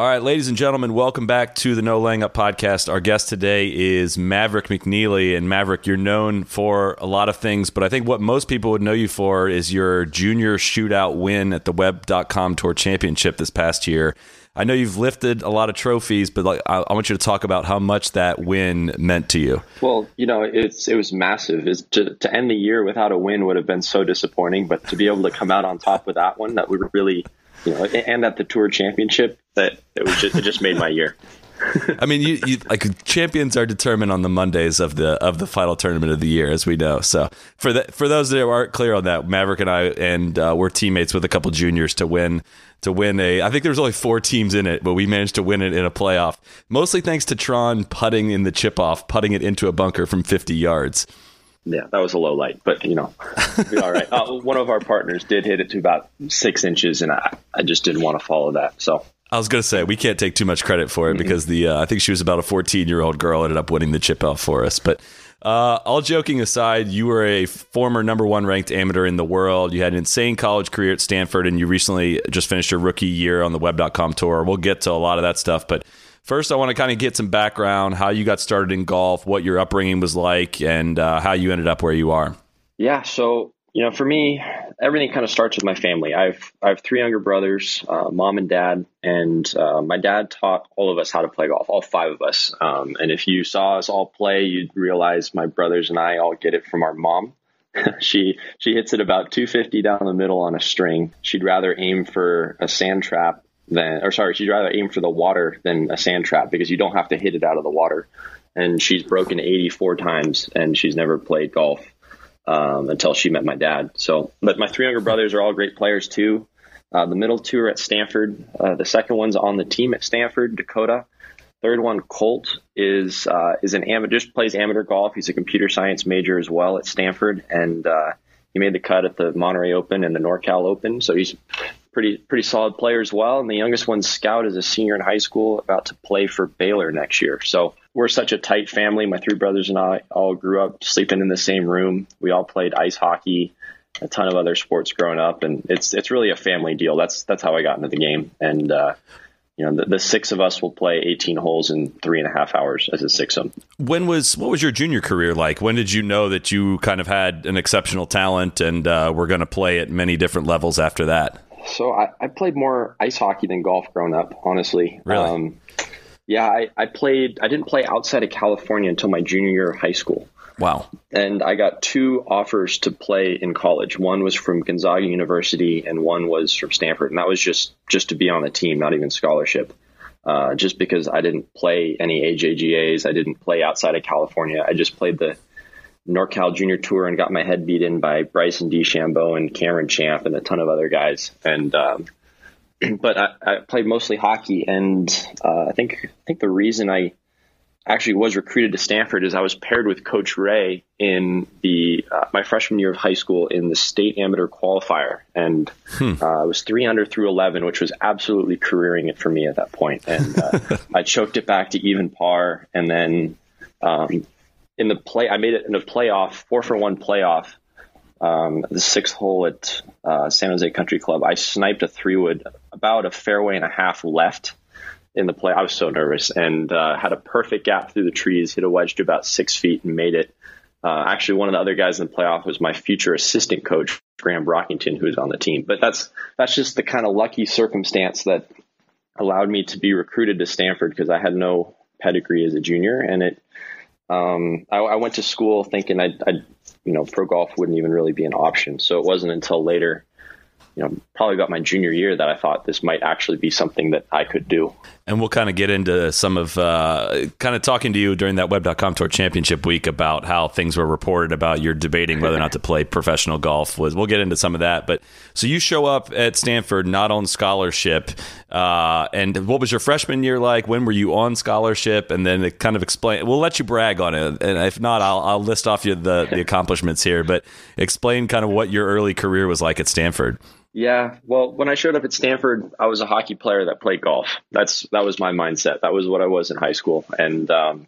All right, ladies and gentlemen, welcome back to the No Laying Up podcast. Our guest today is Maverick McNealy. And Maverick, you're known for a lot of things, but I think what most people would know you for is your junior shootout win at the Web.com Tour Championship this past year. I know you've lifted a lot of trophies, but like, I, I want you to talk about how much that win meant to you. Well, you know, it's it was massive. Is to to end the year without a win would have been so disappointing, but to be able to come out on top with that one, that would really, you know, and at the tour championship, that it was just it just made my year. I mean, you, you like champions are determined on the Mondays of the of the final tournament of the year, as we know. So for the, for those that aren't clear on that, Maverick and I and uh, we're teammates with a couple juniors to win to win a. I think there's only four teams in it, but we managed to win it in a playoff, mostly thanks to Tron putting in the chip off, putting it into a bunker from 50 yards. Yeah, that was a low light, but you know, all right. Uh, one of our partners did hit it to about six inches, and I, I just didn't want to follow that. So I was gonna say we can't take too much credit for it because the uh, I think she was about a 14 year old girl ended up winning the chip off for us. But uh, all joking aside, you were a former number one ranked amateur in the world. You had an insane college career at Stanford, and you recently just finished your rookie year on the Web.com tour. We'll get to a lot of that stuff, but first, I want to kind of get some background, how you got started in golf, what your upbringing was like, and uh, how you ended up where you are. Yeah, so you know, for me, everything kind of starts with my family. I've I have three younger brothers, uh, mom and dad, and uh, my dad taught all of us how to play golf, all five of us. Um, and if you saw us all play, you'd realize my brothers and I all get it from our mom. she she hits it about 250 down the middle on a string. She'd rather aim for a sand trap than, or sorry, she'd rather aim for the water than a sand trap because you don't have to hit it out of the water. And she's broken 84 times, and she's never played golf um, until she met my dad. So, but my three younger brothers are all great players too. Uh, the middle two are at Stanford. Uh, the second one's on the team at Stanford, Dakota. Third one, Colt, is uh, is an amateur, just plays amateur golf. He's a computer science major as well at Stanford, and uh, he made the cut at the Monterey Open and the NorCal Open. So he's pretty pretty solid player as well. And the youngest one, Scout is a senior in high school, about to play for Baylor next year. So we're such a tight family. My three brothers and I all grew up sleeping in the same room. We all played ice hockey, a ton of other sports growing up, and it's it's really a family deal. That's that's how I got into the game. And uh, you know, the, the six of us will play 18 holes in three and a half hours as a sixum. When was what was your junior career like? When did you know that you kind of had an exceptional talent and uh, were going to play at many different levels after that? So I, I played more ice hockey than golf growing up, honestly. Really? Um, yeah, I, I played. I didn't play outside of California until my junior year of high school, Wow. and I got two offers to play in college. One was from Gonzaga University, and one was from Stanford, and that was just just to be on the team, not even scholarship. Uh, just because I didn't play any AJGAs, I didn't play outside of California. I just played the NorCal Junior Tour and got my head beat in by Bryson DeChambeau and Cameron Champ and a ton of other guys. And um, but I, I played mostly hockey, and uh, I think I think the reason I actually was recruited to Stanford is I was paired with Coach Ray in the uh, my freshman year of high school in the state amateur qualifier, and uh, I was three under through eleven, which was absolutely careering it for me at that point. And uh, I choked it back to even par, and then um, in the play, I made it in a playoff, four for one playoff. Um, the sixth hole at uh, San Jose Country Club, I sniped a three wood about a fairway and a half left in the play. I was so nervous and uh, had a perfect gap through the trees, hit a wedge to about six feet and made it. Uh, actually, one of the other guys in the playoff was my future assistant coach, Graham Brockington, who's on the team. But that's that's just the kind of lucky circumstance that allowed me to be recruited to Stanford because I had no pedigree as a junior, and it. Um, I, I went to school thinking I'd, I'd, you know, pro golf wouldn't even really be an option. So it wasn't until later, you know, probably about my junior year that I thought this might actually be something that I could do. And we'll kind of get into some of uh, kind of talking to you during that Web.com Tour Championship week about how things were reported about your debating whether or not to play professional golf. Was we'll get into some of that. But so you show up at Stanford not on scholarship, uh, and what was your freshman year like? When were you on scholarship? And then it kind of explain. We'll let you brag on it, and if not, I'll, I'll list off you the the accomplishments here. But explain kind of what your early career was like at Stanford. Yeah, well, when I showed up at Stanford, I was a hockey player that played golf. That's that was my mindset. That was what I was in high school, and um,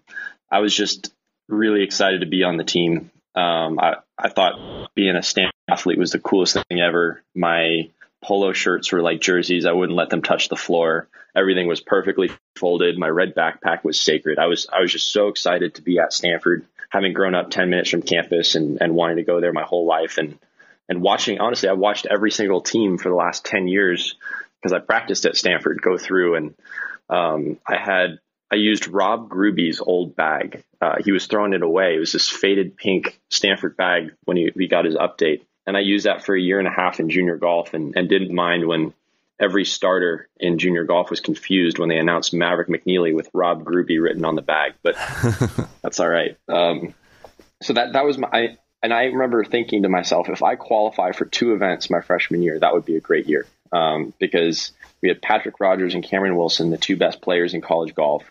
I was just really excited to be on the team. Um, I I thought being a Stanford athlete was the coolest thing ever. My polo shirts were like jerseys. I wouldn't let them touch the floor. Everything was perfectly folded. My red backpack was sacred. I was I was just so excited to be at Stanford, having grown up ten minutes from campus and and wanting to go there my whole life and and watching honestly i watched every single team for the last 10 years because i practiced at stanford go through and um, i had i used rob grube's old bag. Uh, he was throwing it away. It was this faded pink stanford bag when he, he got his update. And i used that for a year and a half in junior golf and, and didn't mind when every starter in junior golf was confused when they announced maverick mcnealy with rob grube written on the bag. But that's all right. Um, so that that was my I, and I remember thinking to myself, if I qualify for two events my freshman year, that would be a great year um, because we had Patrick Rodgers and Cameron Wilson, the two best players in college golf.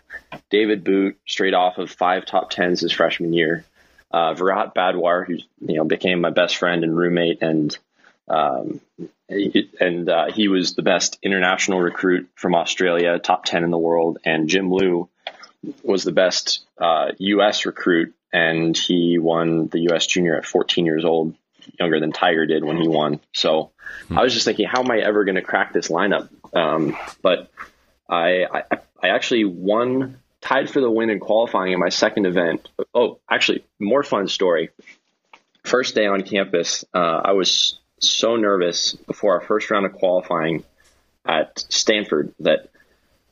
David Boote, straight off of five top tens his freshman year. Uh, Viraat Badhwar, who you know became my best friend and roommate, and um, and uh, he was the best international recruit from Australia, top ten in the world. And Jim Liu was the best uh, U.S. recruit and he won the U.S. Junior at 14 years old, younger than Tiger did when he won. So hmm. I was just thinking, how am I ever going to crack this lineup? Um, but I, I, I actually won, tied for the win in qualifying in my second event. Oh, actually, more fun story. First day on campus, uh, I was so nervous before our first round of qualifying at Stanford that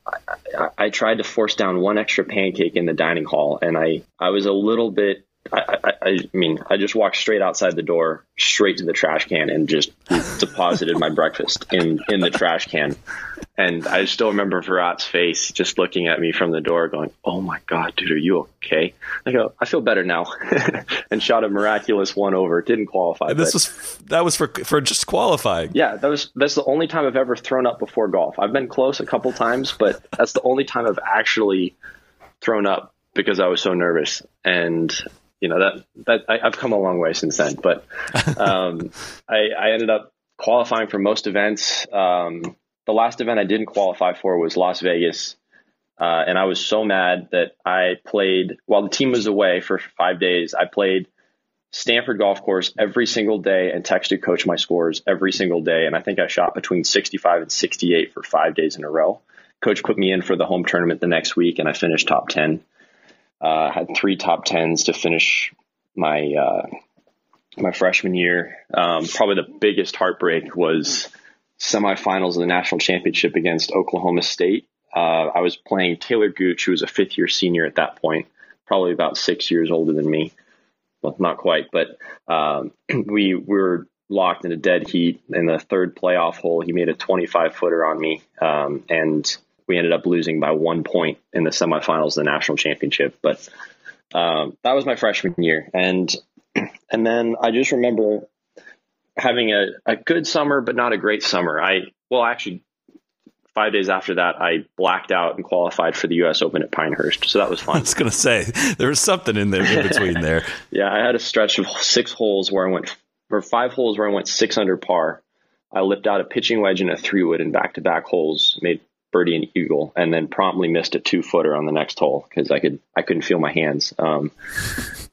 I, I, tried to force down one extra pancake in the dining hall, and I, I was a little bit. I, I, I mean, I just walked straight outside the door, straight to the trash can, and just deposited my breakfast in in the trash can. And I still remember Viraat's face just looking at me from the door, going, "Oh my God, dude, are you okay?" I go, "I feel better now," and shot a miraculous one over. Didn't qualify. And this was that was for for just qualifying. Yeah, that was that's the only time I've ever thrown up before golf. I've been close a couple times, but that's the only time I've actually thrown up because I was so nervous. And you know that that I, have come a long way since then. But um, I, I ended up qualifying for most events. Um, the last event I didn't qualify for was Las Vegas. Uh, and I was so mad that I played while the team was away for five days. I played Stanford golf course every single day and texted coach my scores every single day. And I think I shot between 65 and 68 for five days in a row. Coach put me in for the home tournament the next week and I finished top 10. Uh, had three top 10s to finish my, uh, my freshman year. Um, probably the biggest heartbreak was semifinals of the national championship against Oklahoma State. Uh, I was playing Taylor Gooch, who was a fifth year senior at that point, probably about six years older than me. Well, not quite, but um, we, we were locked in a dead heat in the third playoff hole. He made a 25 footer on me, um, and we ended up losing by one point in the semifinals of the national championship. But um, that was my freshman year, and and then I just remember having a, a good summer, but not a great summer. I, well, actually, five days after that, I blacked out and qualified for the U.S. Open at Pinehurst. So that was fun. I was going to say there was something in there in between there. yeah, I had a stretch of six holes where I went, or five holes where I went six under par. I lipped out a pitching wedge and a three wood in back to back holes, made birdie and eagle, and then promptly missed a two footer on the next hole because I could I couldn't feel my hands. Um,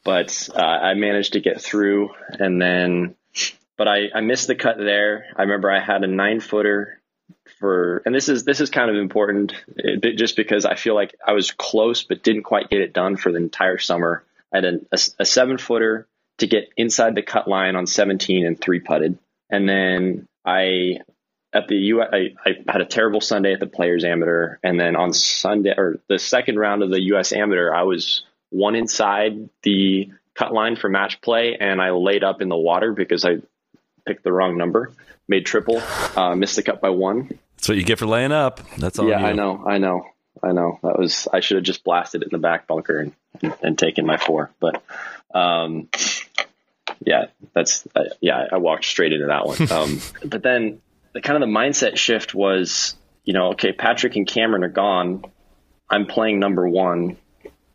but uh, I managed to get through, and then but I, I missed the cut there. I remember I had a nine footer for, and this is this is kind of important, it, just because I feel like I was close but didn't quite get it done for the entire summer. I had a, a, a seven footer to get inside the cut line on 17 and three putted, and then I at the U. I, I had a terrible Sunday at the Players Amateur, and then on Sunday or the second round of the U.S. Amateur, I was one inside the cut line for match play, and I laid up in the water because I picked the wrong number, made triple, uh, missed the cut by one. That's what you get for laying up. That's all. yeah. I know, I know, I know. That was I should have just blasted it in the back bunker and, and, and taken my four. But um, yeah, that's uh, yeah. I walked straight into that one. Um, but then the kind of the mindset shift was, you know, okay, Patrick and Cameron are gone. I'm playing number one.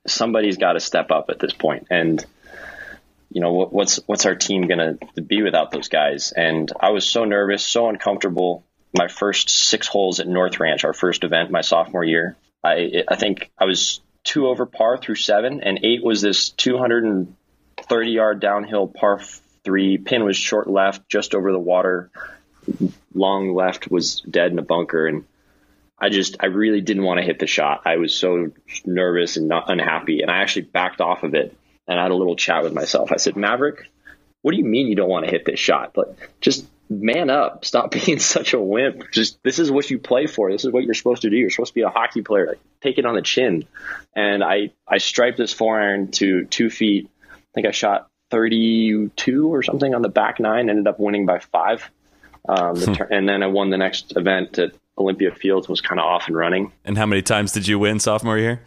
Somebody's got to step up at this point, and you know what, what's what's our team gonna be without those guys? And I was so nervous, so uncomfortable. My first six holes at North Ranch, our first event, my sophomore year, I I think I was two over par through seven, and eight was this 230 yard downhill par three. Pin was short left, just over the water. Long left was dead in a bunker, and I just I really didn't want to hit the shot. I was so nervous and not unhappy, and I actually backed off of it and I had a little chat with myself. I said, Maverick, what do you mean you don't want to hit this shot? But just man up. Stop being such a wimp. Just this is what you play for. This is what you're supposed to do. You're supposed to be a hockey player. Like, take it on the chin. And I I striped this four iron to two feet. I think I shot 32 or something on the back nine. Ended up winning by five. Um, the tur- and then I won the next event at Olympia Fields. Was kind of off and running. And how many times did you win sophomore year?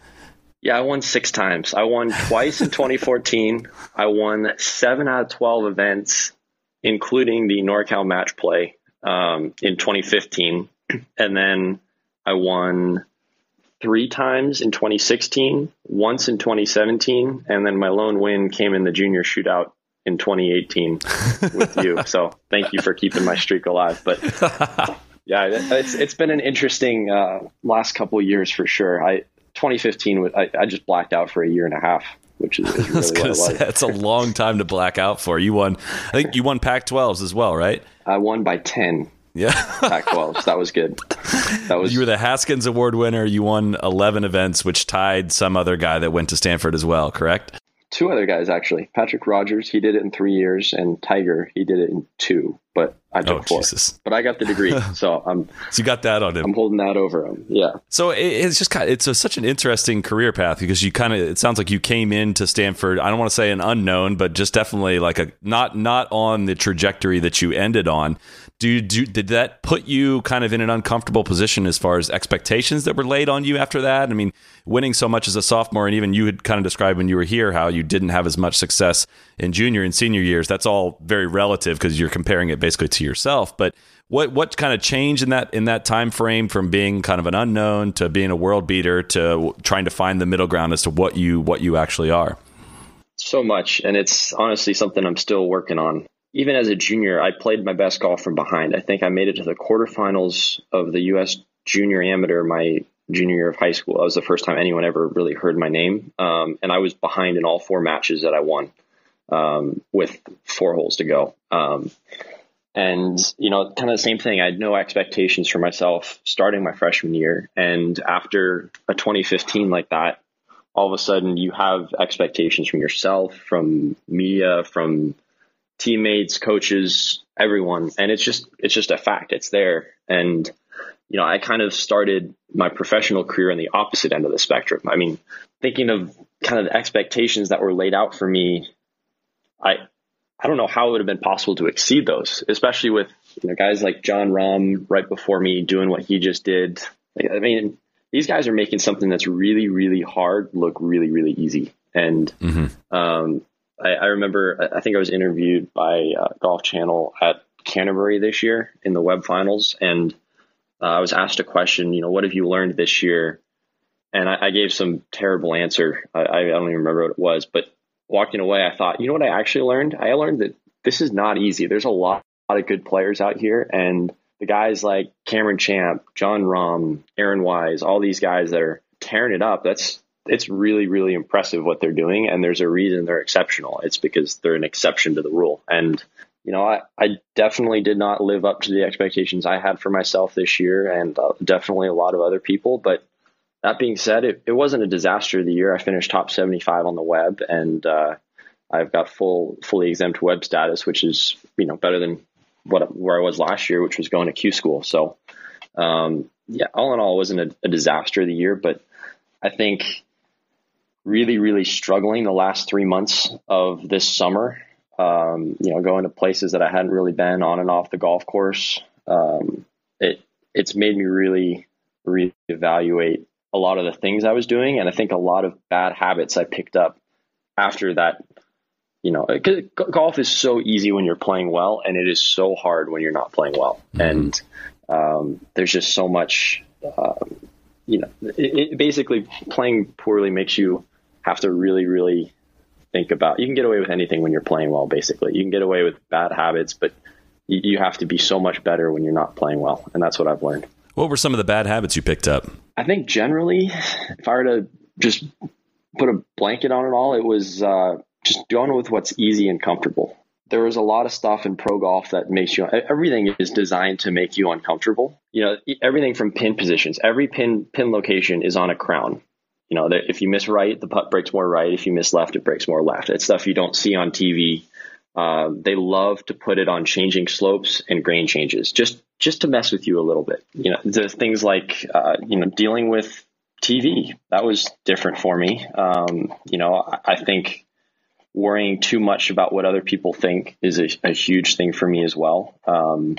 Yeah, I won six times. I won twice in 2014. I won seven out of 12 events, including the NorCal match play um, in 2015. And then I won three times in 2016, once in 2017, and then my lone win came in the junior shootout in 2018 with you. So thank you for keeping my streak alive. But yeah, it's it's been an interesting uh, last couple of years for sure. I 2015, I, I, just blacked out for a year and a half, which is, is really what it was. Say, that's a long time to black out for. You won, I think you won Pac-12s as well, right? I won by 10. Yeah, Pac-12s. That was good. That was. You were the Haskins Award winner. You won 11 events, which tied some other guy that went to Stanford as well. Correct? Two other guys actually. Patrick Rodgers, he did it in three years, and Tiger, he did it in two. But I took oh, four. Jesus. But I got the degree, so I'm. so you got that on him. I'm holding that over him. Yeah. So it, it's just kind of, it's a, such an interesting career path because you kind of it sounds like you came into Stanford. I don't want to say an unknown, but just definitely like a not not on the trajectory that you ended on. Do, do did that put you kind of in an uncomfortable position as far as expectations that were laid on you after that? I mean, winning so much as a sophomore, and even you had kind of described when you were here how you didn't have as much success in junior and senior years. That's all very relative because you're comparing it basically to yourself. But what what kind of change in that in that time frame from being kind of an unknown to being a world beater to trying to find the middle ground as to what you what you actually are? So much, and it's honestly something I'm still working on even as a junior, I played my best golf from behind. I think I made it to the quarterfinals of the U.S. Junior Amateur my junior year of high school. That was the first time anyone ever really heard my name, um, and I was behind in all four matches that I won um, with four holes to go. Um, and you know, kind of the same thing. I had no expectations for myself starting my freshman year, and after a 2015 like that, all of a sudden you have expectations from yourself, from media, from teammates, coaches, everyone, and it's just it's just a fact. It's there, and you know, I kind of started my professional career on the opposite end of the spectrum. I mean, thinking of kind of the expectations that were laid out for me, I I don't know how it would have been possible to exceed those, especially with you know guys like Jon Rahm right before me doing what he just did. Like, I mean, these guys are making something that's really really hard look really really easy, and mm-hmm. um, I, I, remember, I think I was interviewed by uh, Golf Channel at Canterbury this year in the Web Finals, and uh, I was asked a question. You know, what have you learned this year? And I, I gave some terrible answer. I, I, don't even remember what it was, but walking away, I thought, you know what I actually learned? I learned that this is not easy. There's a lot, lot of good players out here, and the guys like Cameron Champ, Jon Rahm, Aaron Wise, all these guys that are tearing it up. That's it's really, really impressive what they're doing. And there's a reason they're exceptional. It's because they're an exception to the rule. And, you know, I, I definitely did not live up to the expectations I had for myself this year and uh, definitely a lot of other people. But that being said, it, it wasn't a disaster of the year. I finished top 75 on the web and, uh, I've got full, fully exempt web status, which is, you know, better than what, where I was last year, which was going to Q school. So, um, yeah, all in all, it wasn't a, a disaster of the year, but I think really, really struggling the last three months of this summer. Um, you know, going to places that I hadn't really been on and off the golf course. Um, it it's made me really reevaluate a lot of the things I was doing, and I think a lot of bad habits I picked up after that. You know, golf is so easy when you're playing well, and it is so hard when you're not playing well. Mm-hmm. And um, there's just so much. Um, you know, it, it basically playing poorly makes you have to really, really think about. You can get away with anything when you're playing well. Basically, you can get away with bad habits, but you, you have to be so much better when you're not playing well, and that's what I've learned. What were some of the bad habits you picked up? I think generally, if I were to just put a blanket on it all, it was uh, just going with what's easy and comfortable. There was a lot of stuff in pro golf that makes you everything is designed to make you uncomfortable. You know, everything from pin positions. Every pin pin location is on a crown. You know, if you miss right, the putt breaks more right. If you miss left, it breaks more left. It's stuff you don't see on TV. Uh, they love to put it on changing slopes and grain changes, just just to mess with you a little bit. You know, the things like uh, you know dealing with TV that was different for me. Um, you know, I, I, think worrying too much about what other people think is a, a huge thing for me as well. Um,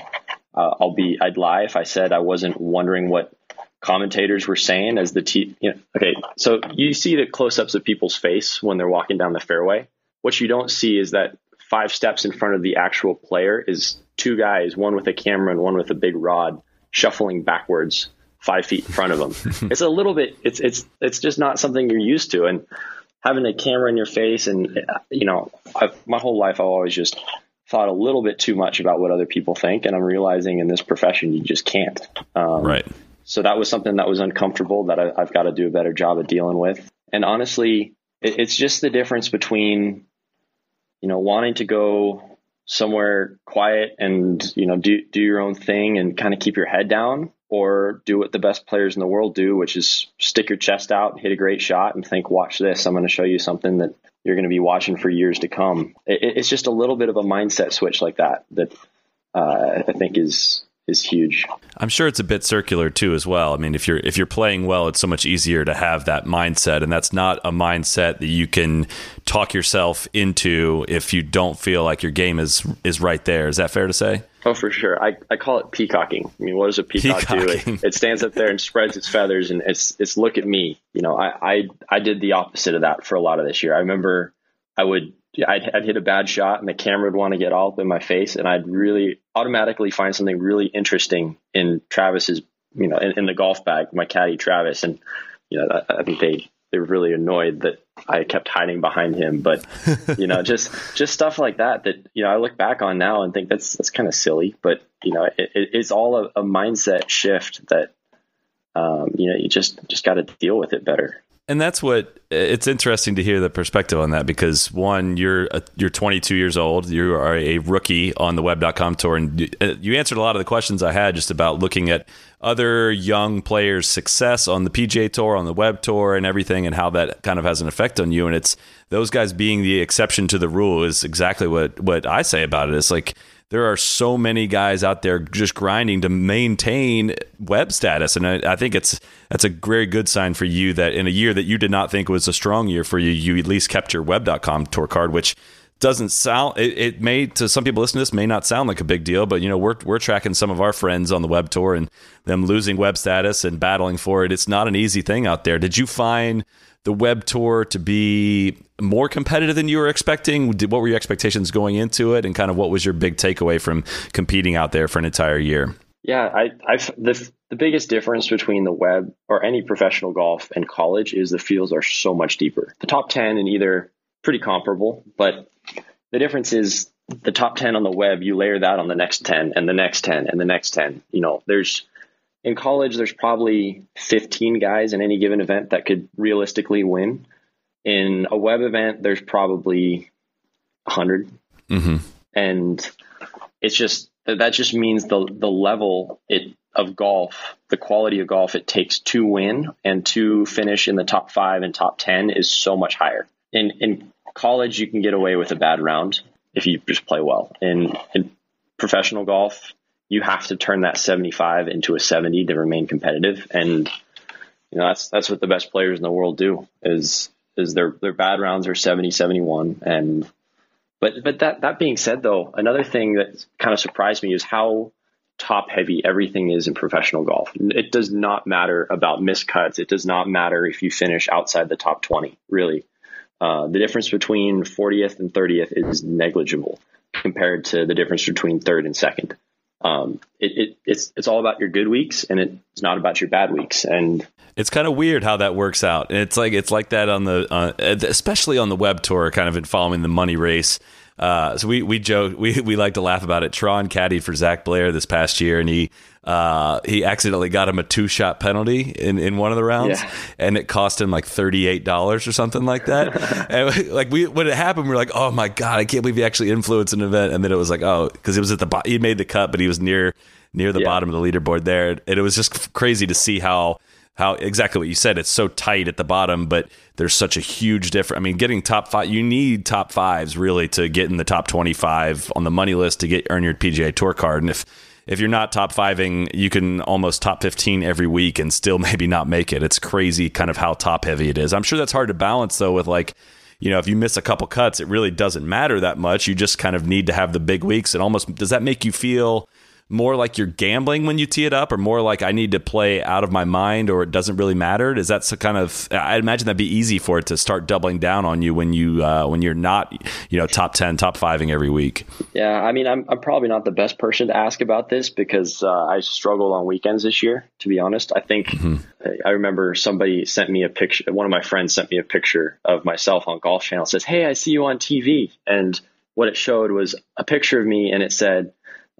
uh, I'll be I'd lie if I said I wasn't wondering what commentators were saying as the t. You know, okay, so you see the close-ups of people's face when they're walking down the fairway. What you don't see is that five steps in front of the actual player is two guys, one with a camera and one with a big rod, shuffling backwards five feet in front of them. it's a little bit. It's it's it's just not something you're used to, and having a camera in your face, and you know, I've, my whole life I've always just thought a little bit too much about what other people think, and I'm realizing in this profession you just can't. Um, right so that was something that was uncomfortable that I, have got to do a better job of dealing with. And honestly, it, it's just the difference between, you know, wanting to go somewhere quiet and, you know, do, do your own thing and kind of keep your head down or do what the best players in the world do, which is stick your chest out, hit a great shot and think, watch this. I'm going to show you something that you're going to be watching for years to come. It, it's just a little bit of a mindset switch like that, that uh, I think is, is huge. I'm sure it's a bit circular too as well. I mean, if you're if you're playing well, it's so much easier to have that mindset and that's not a mindset that you can talk yourself into if you don't feel like your game is is right there. Is that fair to say? Oh, for sure. I, I call it peacocking. I mean, what does a peacock Peacocking. do? It, it, stands up there and spreads its feathers and it's it's look at me. You know, I, I I did the opposite of that for a lot of this year. I remember I would I'd, I'd hit a bad shot and the camera would want to get all up in my face and I'd really automatically find something really interesting in Travis's, you know, in, in the golf bag, my caddy Travis. And, you know, I, I think they, they were really annoyed that I kept hiding behind him. But, you know, just, just stuff like that, that, you know, I look back on now and think that's, that's kind of silly, but, you know, it, it's all a, a mindset shift that, um, you know, you just, just got to deal with it better and that's what it's interesting to hear the perspective on that because one you're you're 22 years old. You are a rookie on the web.com tour. And uh, you answered a lot of the questions i had just about looking at other young players success on the pga tour on the web tour and everything and how that kind of has an effect on you. And it's those guys being the exception to the rule is exactly what what i say about it. It's like there are so many guys out there just grinding to maintain web status, and I, I, think it's that's a very good sign for you that in a year that you did not think was a strong year for you, you at least kept your web.com tour card, which doesn't sound it, it, may to some people listening to this may not sound like a big deal but you know we're we're tracking some of our friends on the web tour and them losing web status and battling for it. It's not an easy thing out there. Did you find the web tour to be more competitive than you were expecting? What were your expectations going into it, and kind of what was your big takeaway from competing out there for an entire year? Yeah, I, I've the the biggest difference between the web or any professional golf and college is the fields are so much deeper. The top ten in either pretty comparable, but the difference is the top 10 on the web, you layer that on the next 10 and the next 10 and the next 10. You know, there's in college, there's probably 15 guys in any given event that could realistically win. In a web event, there's probably 100. Mm-hmm. And it's just that that just means the the level it of golf, the quality of golf it takes to win and to finish in the top five and top ten is so much higher. In in college, you can get away with a bad round if you just play well. In in professional golf, you have to turn that 75 into a 70 to remain competitive. And, you know, that's, that's what the best players in the world do is, is their, their bad rounds are 70, 71. And but but that that being said, though, another thing that kind of surprised me is how top heavy everything is in professional golf. It does not matter about miscuts. It does not matter if you finish outside the top 20, really. Uh, the difference between 40th and 30th is negligible compared to the difference between third and second. Um, it, it, it's it's all about your good weeks, and it's not about your bad weeks. And it's kind of weird how that works out. And It's like it's like that on the uh, especially on the web tour, kind of in following the money race. Uh, so we we joke we we like to laugh about it. Tron caddied for Zach Blair this past year, and he uh, he accidentally got him a two shot penalty in, in one of the rounds, yeah. and it cost him like thirty eight dollars or something like that. and like we when it happened, we were like, oh my god, I can't believe he actually influenced an event. And then it was like, oh, because it was at the bottom. He made the cut, but he was near near the yeah. bottom of the leaderboard there, and it was just crazy to see how how exactly what you said. It's so tight at the bottom, but there's such a huge difference. I mean, getting top five, you need top fives really to get in the top 25 on the money list to get earn your PGA Tour card. And if if you're not top fiving, you can almost top 15 every week and still maybe not make it. It's crazy, kind of how top heavy it is. I'm sure that's hard to balance though with like you know, if you miss a couple cuts, it really doesn't matter that much. You just kind of need to have the big weeks. It almost does that make you feel more like you're gambling when you tee it up, or more like I need to play out of my mind, or it doesn't really matter? Is that some kind of? I imagine that'd be easy for it to start doubling down on you when you uh, when you're not, you know, top ten, top fiving every week. Yeah, I mean, I'm I'm probably not the best person to ask about this because uh, I struggled on weekends this year. To be honest, I think mm-hmm. I remember somebody sent me a picture. One of my friends sent me a picture of myself on Golf Channel. Says, "Hey, I see you on TV," and what it showed was a picture of me, and it said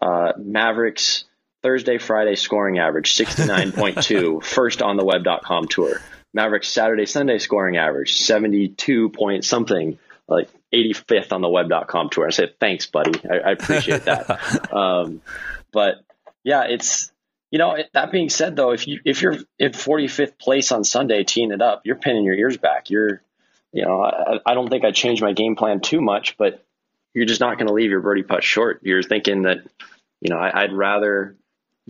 uh, Mavericks Thursday, Friday scoring average 69.2, first on the web.com tour. Mavericks Saturday, Sunday scoring average 72 point something, like 85th on the web.com tour. I said, thanks, buddy. I, I appreciate that. um, but yeah, it's, you know, that being said though, if you, if you're in 45th place on Sunday teeing it up, you're pinning your ears back. You're, you know, I, I don't think I changed my game plan too much, but you're just not going to leave your birdie putt short. You're thinking that, you know, I, would rather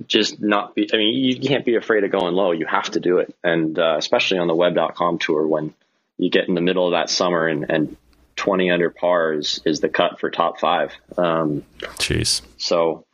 just not be. I mean, you can't be afraid of going low. You have to do it, and uh, especially on the web.com tour when you get in the middle of that summer and, and 20 under par is, is the cut for top five. Um, Jeez. So,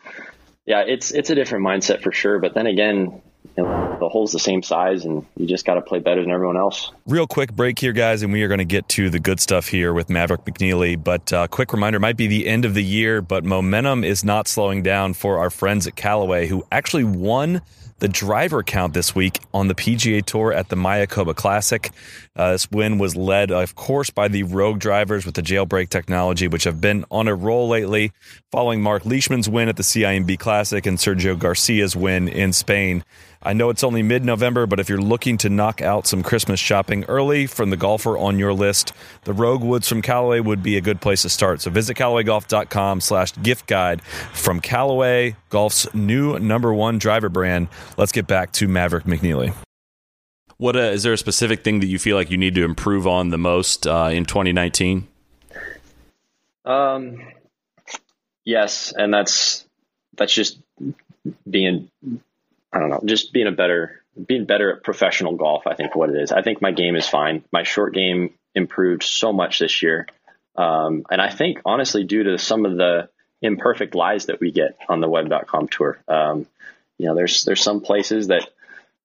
yeah, it's it's a different mindset for sure. But then again, you know, the hole's the same size and you just got to play better than everyone else. Real quick break here, guys, and we are going to get to the good stuff here with Maverick McNealy. But uh, quick reminder might be the end of the year, but momentum is not slowing down for our friends at Callaway who actually won the driver count this week on the PGA Tour at the Mayakoba Classic. Uh, this win was led, of course, by the Rogue drivers with the jailbreak technology, which have been on a roll lately, following Mark Leishman's win at the CIMB Classic and Sergio Garcia's win in Spain. I know it's only mid November, but if you're looking to knock out some Christmas shopping early from the golfer on your list, the Rogue Woods from Callaway would be a good place to start. So visit CallawayGolf.com slash gift guide from Callaway, golf's new number one driver brand. Let's get back to Maverick McNealy. What uh, is there a specific thing that you feel like you need to improve on the most uh, in 2019? Um, yes, and that's that's just being I don't know, just being a better, being better at professional golf. I think what it is. I think my game is fine. My short game improved so much this year, um, and I think honestly, due to some of the imperfect lies that we get on the web.com tour. Um, you know, there's there's some places that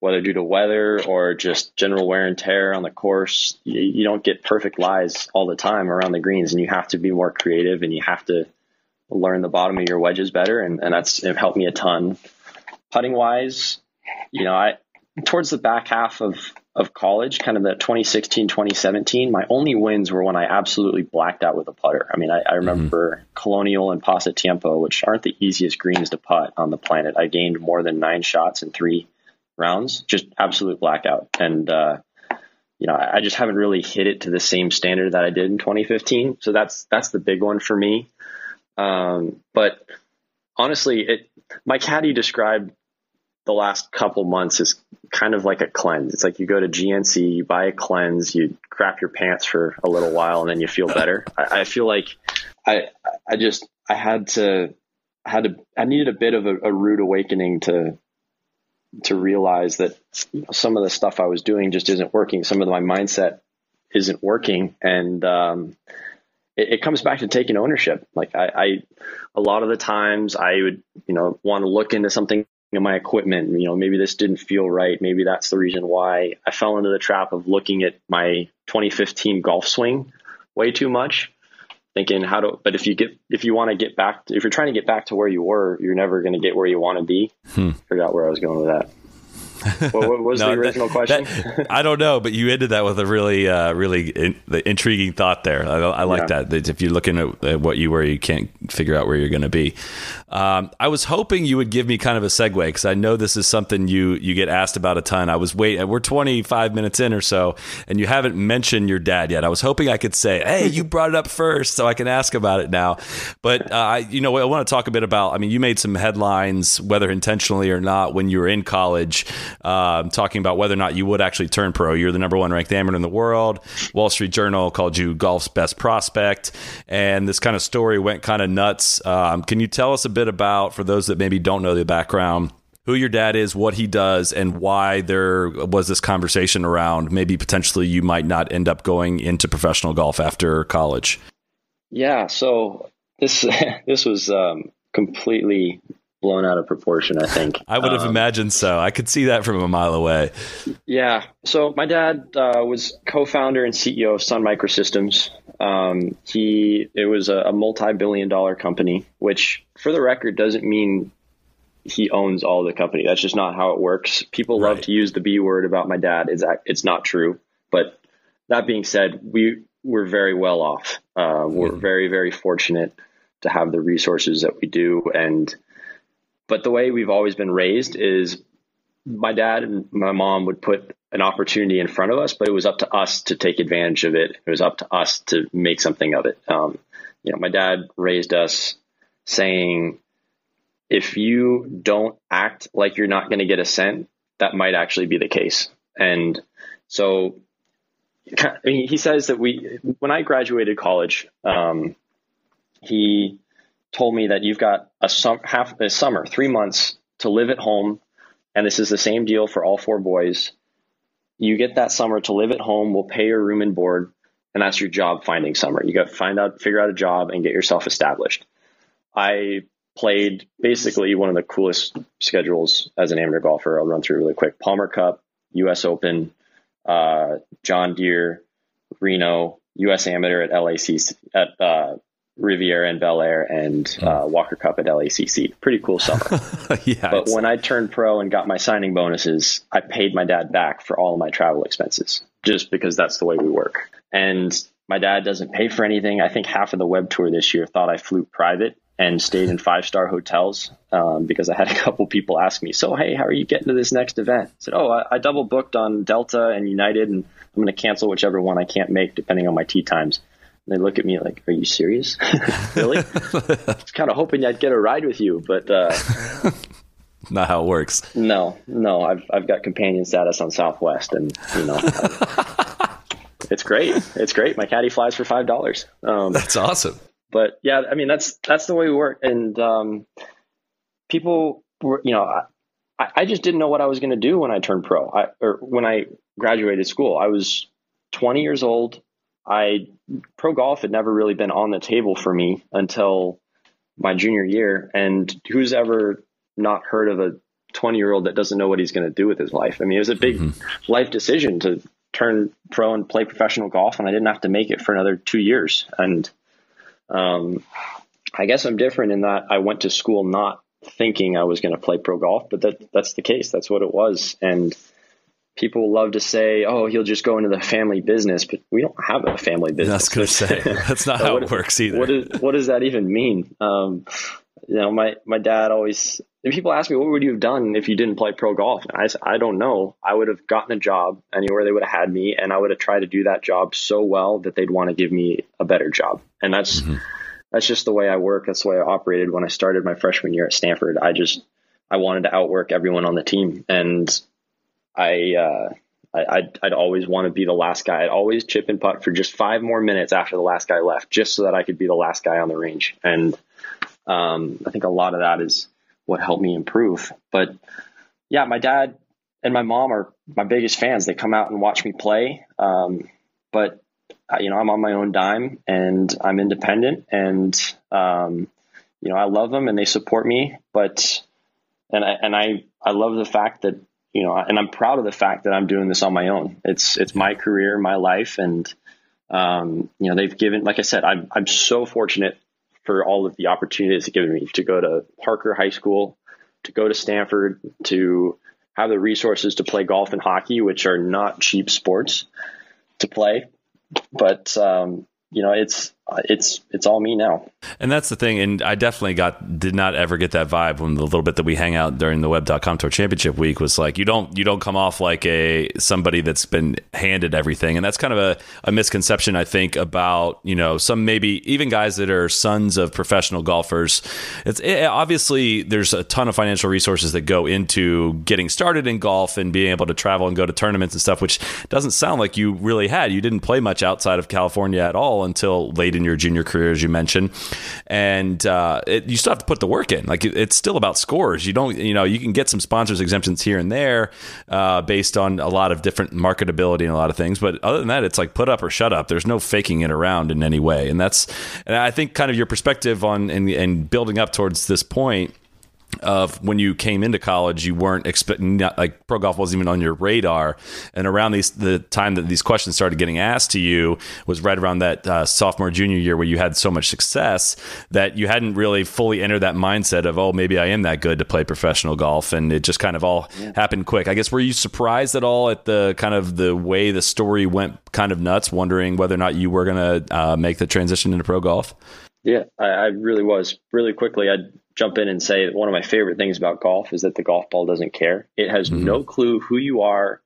whether due to weather or just general wear and tear on the course, you, you, don't get perfect lies all the time around the greens, and you have to be more creative and you have to learn the bottom of your wedges better, and, and that's helped me a ton. Putting wise, you know, I towards the back half of of college, kind of the 2016, 2017, my only wins were when I absolutely blacked out with a putter. I mean, I, I remember mm-hmm. Colonial and Pasatiempo, which aren't the easiest greens to putt on the planet. I gained more than nine shots in three rounds, just absolute blackout. And, uh, you know, I just haven't really hit it to the same standard that I did in 2015. So that's, that's the big one for me. Um, but honestly, it, my caddy described the last couple months is kind of like a cleanse. It's like you go to GNC, you buy a cleanse, you crap your pants for a little while, and then you feel better. I, I feel like I I just I had to had to I needed a bit of a, a rude awakening to to realize that you know, some of the stuff I was doing just isn't working. Some of my mindset isn't working, and um, it, it, comes back to taking ownership. Like I, I, a lot of the times I would, you know, want to look into something in my equipment. You know, maybe this didn't feel right. Maybe that's the reason why I fell into the trap of looking at my 2015 golf swing way too much thinking how to but if you get if you want to get back if you're trying to get back to where you were you're never going to get where you want to be hmm. forgot where i was going with that what, what was no, the original that, question? That, I don't know, but you ended that with a really, uh, really in, intriguing thought there. I, I like yeah. that. If you're looking at, at, what you were, you can't figure out where you're going to be. Um, I was hoping you would give me kind of a segue because I know this is something you you get asked about a ton. I was waiting. We're 25 minutes in or so, and you haven't mentioned your dad yet. I was hoping I could say, "Hey, you brought it up first, so I can ask about it now." But uh, I, you know, I want to talk a bit about. I mean, you made some headlines, whether intentionally or not, when you were in college um, talking about whether or not you would actually turn pro. You're the number one ranked amateur in the world. Wall Street Journal called you golf's best prospect, and this kind of story went kind of nuts. Um, can you tell us a bit about, for those that maybe don't know the background, who your dad is, what he does, and why there was this conversation around maybe potentially you might not end up going into professional golf after college? Yeah, so this this was um, completely blown out of proportion, I think. I would have um, imagined so. I could see that from a mile away. Yeah. So my dad uh, was co-founder and CEO of Sun Microsystems. Um, he it was a, a multi-billion-dollar company, which, for the record, doesn't mean he owns all the company. That's just not how it works. People right. love to use the B word about my dad. It's it's not true. But that being said, we we're very well off. Uh, we're mm. very very fortunate to have the resources that we do and but the way we've always been raised is my dad and my mom would put an opportunity in front of us, but it was up to us to take advantage of it. It was up to us to make something of it. Um, you know, my dad raised us saying, if you don't act like you're not going to get a cent, that might actually be the case. And so I mean, he says that we, when I graduated college, um, he told me that you've got a sum, half a summer, three months to live at home, and this is the same deal for all four boys. You get that summer to live at home. We'll pay your room and board, and that's your job finding summer. You got to find out, figure out a job, and get yourself established. I played basically one of the coolest schedules as an amateur golfer. I'll run through really quick: Palmer Cup, U.S. Open, uh, John Deere, Reno, U.S. Amateur at LAC at uh, Riviera and Bel-Air and hmm. uh, Walker Cup at LACC. Pretty cool summer. yeah. But when I turned pro and got my signing bonuses, I paid my dad back for all of my travel expenses just because that's the way we work. And my dad doesn't pay for anything. I think half of the web tour this year thought I flew private and stayed in five star hotels um, because I had a couple people ask me, "So hey, how are you getting to this next event?" I said, "Oh, I, I double booked on Delta and United, and I'm going to cancel whichever one I can't make depending on my tee times." They look at me like, "Are you serious? really?" I was kind of hoping I'd get a ride with you, but uh, not how it works. No, no, I've I've got companion status on Southwest, and you know, it's great. It's great. My caddy flies for five dollars. Um, that's awesome. But yeah, I mean, that's that's the way we work, and um, people were, you know. I, I just didn't know what I was going to do when I turned pro, I, or when I graduated school. I was 20 years old. I pro golf had never really been on the table for me until my junior year. And who's ever not heard of a 20 year old that doesn't know what he's going to do with his life? I mean, it was a big mm-hmm. life decision to turn pro and play professional golf, and I didn't have to make it for another two years. And um, I guess I'm different in that I went to school not thinking I was going to play pro golf, but that that's the case. That's what it was. And people love to say, "Oh, he'll just go into the family business," but we don't have a family business. That's going to say that's not how it works either. What, is, what does that even mean? Um, you know, my my dad always. People ask me, "What would you have done if you didn't play pro golf?" And I said, "I don't know. I would have gotten a job anywhere they would have had me, and I would have tried to do that job so well that they'd want to give me a better job." And that's mm-hmm. that's just the way I work. That's the way I operated when I started my freshman year at Stanford. I just I wanted to outwork everyone on the team, and I, uh, I I'd, I'd, always want to be the last guy. I'd always chip and putt for just five more minutes after the last guy left, just so that I could be the last guy on the range. And um, I think a lot of that is what helped me improve. But yeah, my dad and my mom are my biggest fans. They come out and watch me play. Um, but uh, you know, I'm on my own dime and I'm independent and, um, you know, I love them and they support me, but, and I, and I, I love the fact that, you know, and I'm proud of the fact that I'm doing this on my own. It's, it's my career, my life. And, um, you know, they've given, like I said, I'm, I'm so fortunate for all of the opportunities they've given me to go to Parker High School, to go to Stanford, to have the resources to play golf and hockey, which are not cheap sports to play. But um, you know, it's Uh, it's it's all me now. And that's the thing. And I definitely got did not ever get that vibe when the little bit that we hang out during the web.com tour championship week was like you don't you don't come off like a somebody that's been handed everything. And that's kind of a, a misconception I think about, you know, some maybe even guys that are sons of professional golfers. It's it, obviously there's a ton of financial resources that go into getting started in golf and being able to travel and go to tournaments and stuff, which doesn't sound like you really had. You didn't play much outside of California at all until late in your junior career, as you mentioned, and uh, it, you still have to put the work in. Like it, it's still about scores. You don't, you know, you can get some sponsors exemptions here and there uh, based on a lot of different marketability and a lot of things. But other than that, it's like put up or shut up. There's no faking it around in any way, and that's, and I think kind of your perspective on and building up towards this point of when you came into college, you weren't expecting like pro golf wasn't even on your radar, and around these the time that these questions started getting asked to you was right around that uh, sophomore junior year where you had so much success that you hadn't really fully entered that mindset of oh maybe I am that good to play professional golf, and it just kind of all yeah. happened quick. I guess were you surprised at all at the kind of the way the story went kind of nuts, wondering whether or not you were going to uh, make the transition into pro golf? Yeah, I, I, really was. Really quickly, I jump in and say that one of my favorite things about golf is that the golf ball doesn't care. It has mm-hmm. no clue who you are,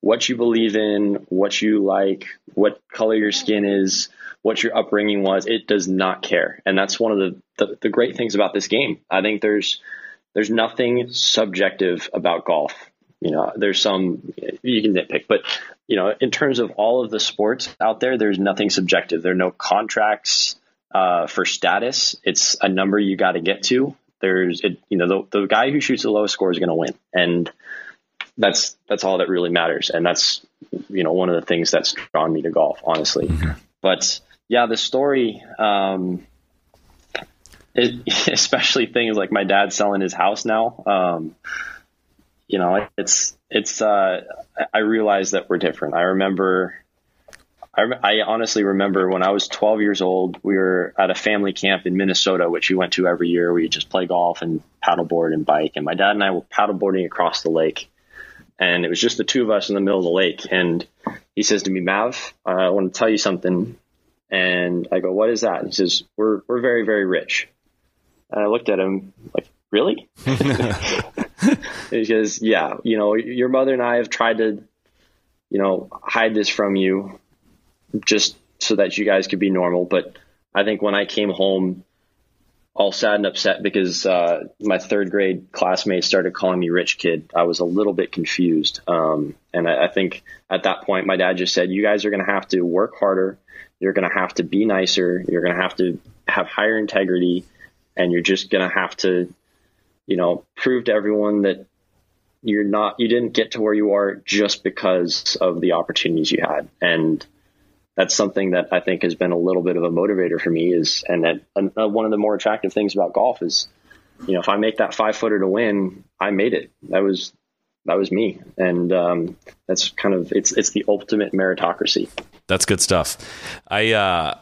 what you believe in, what you like, what color your skin is, what your upbringing was. It does not care. And that's one of the, the, the great things about this game. I think there's there's nothing subjective about golf. You know, there's some you can nitpick, but you know, in terms of all of the sports out there, there's nothing subjective. There are no contracts uh, for status, it's a number you got to get to. There's, it, you know, the, the guy who shoots the lowest score is going to win, and that's that's all that really matters. And that's, you know, one of the things that's drawn me to golf, honestly. Mm-hmm. But yeah, the story, um, it, especially things like my dad selling his house now. Um, you know, it's it's. Uh, I realize that we're different. I remember I, I, honestly remember when I was 12 years old, we were at a family camp in Minnesota, which we went to every year. We just play golf and paddleboard and bike. And my dad and I were paddleboarding across the lake. And it was just the two of us in the middle of the lake. And he says to me, Mav, uh, I want to tell you something. And I go, what is that? he says, we're, we're very, very rich. And I looked at him like, really? he says, yeah, you know, your mother and I have tried to, you know, hide this from you just so that you guys could be normal. But I think when I came home, all sad and upset because uh, my third grade classmates started calling me rich kid. I was a little bit confused. Um, and I, I, think at that point, my dad just said, You guys are going to have to work harder. You're going to have to be nicer. You're going to have to have higher integrity. And you're just going to have to, you know, prove to everyone that you're not, you didn't get to where you are just because of the opportunities you had. And that's something that I think has been a little bit of a motivator for me is, and that uh, one of the more attractive things about golf is, you know, if I make that five footer to win, I made it. That was, that was me. And, um, that's kind of, it's, it's the ultimate meritocracy. That's good stuff. I uh,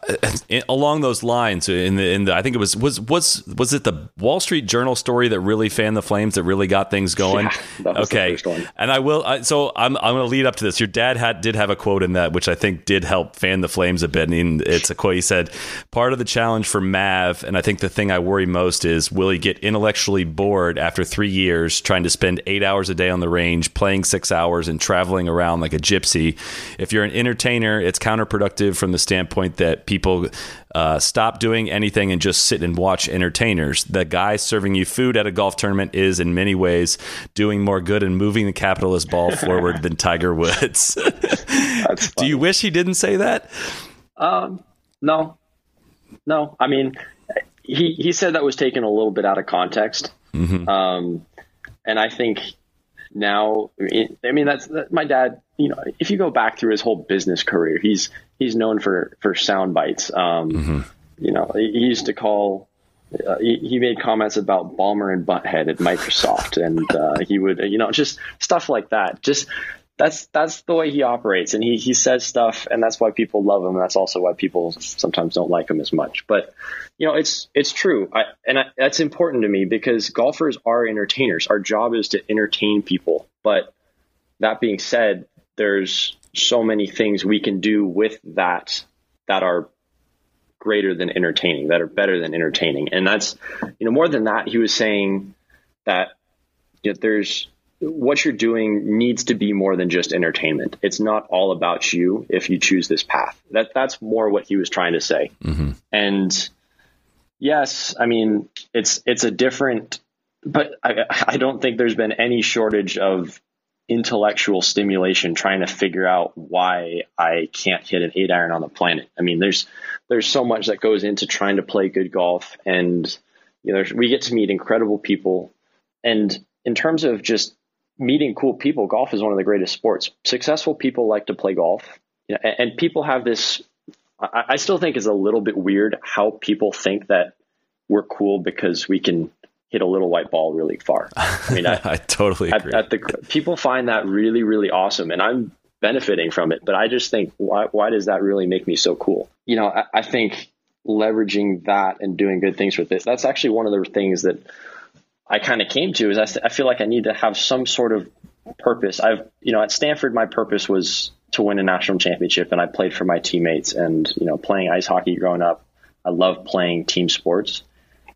along those lines in the in the I think it was was was was it the Wall Street Journal story that really fanned the flames that really got things going. Yeah, okay, and I will. I, so I'm I'm going to lead up to this. Your dad had did have a quote in that which I think did help fan the flames a bit. And it's a quote. He said, "Part of the challenge for Mav, and I think the thing I worry most is will he get intellectually bored after three years trying to spend eight hours a day on the range, playing six hours, and traveling around like a gypsy? If you're an entertainer, it's it's counterproductive from the standpoint that people uh, stop doing anything and just sit and watch entertainers. The guy serving you food at a golf tournament is, in many ways, doing more good and moving the capitalist ball forward than Tiger Woods. Do you wish he didn't say that? Um, no, no. I mean, he he said that was taken a little bit out of context. Mm-hmm. Um, and I think now, I mean, that's that, my dad you know, if you go back through his whole business career, he's he's known for for sound bites. Um, mm-hmm. You know, he, he used to call. Uh, he, he, made comments about Ballmer and Butthead at Microsoft, and uh, he would, you know, just stuff like that. Just that's that's the way he operates, and he he says stuff, and that's why people love him. And that's also why people sometimes don't like him as much. But you know, it's it's true, I, and I, that's important to me because golfers are entertainers. Our job is to entertain people. But that being said, there's so many things we can do with that that are greater than entertaining, that are better than entertaining, and that's you know more than that. He was saying that you know, there's what you're doing needs to be more than just entertainment. It's not all about you if you choose this path. That that's more what he was trying to say. Mm-hmm. And yes, I mean it's it's a different, but I, I don't think there's been any shortage of intellectual stimulation trying to figure out why I can't hit an eight iron on the planet. I mean, there's there's so much that goes into trying to play good golf, and you know, we get to meet incredible people. And in terms of just meeting cool people, golf is one of the greatest sports. Successful people like to play golf, you know, and, and people have this. I, I still think is a little bit weird how people think that we're cool because we can hit a little white ball really far. I mean, I, I totally agree. At, at, the people find that really, really awesome, and I'm benefiting from it. But I just think, why, why does that really make me so cool? You know, I, I think leveraging that and doing good things with it. That's actually one of the things that I kind of came to is I, I feel like I need to have some sort of purpose. I've, you know, at Stanford, my purpose was to win a national championship and I played for my teammates and, you know, playing ice hockey growing up. I love playing team sports.